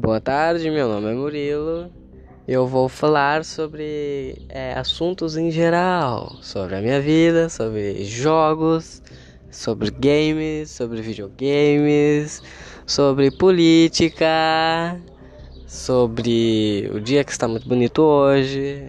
Boa tarde, meu nome é Murilo. Eu vou falar sobre é, assuntos em geral, sobre a minha vida, sobre jogos, sobre games, sobre videogames, sobre política, sobre o dia que está muito bonito hoje.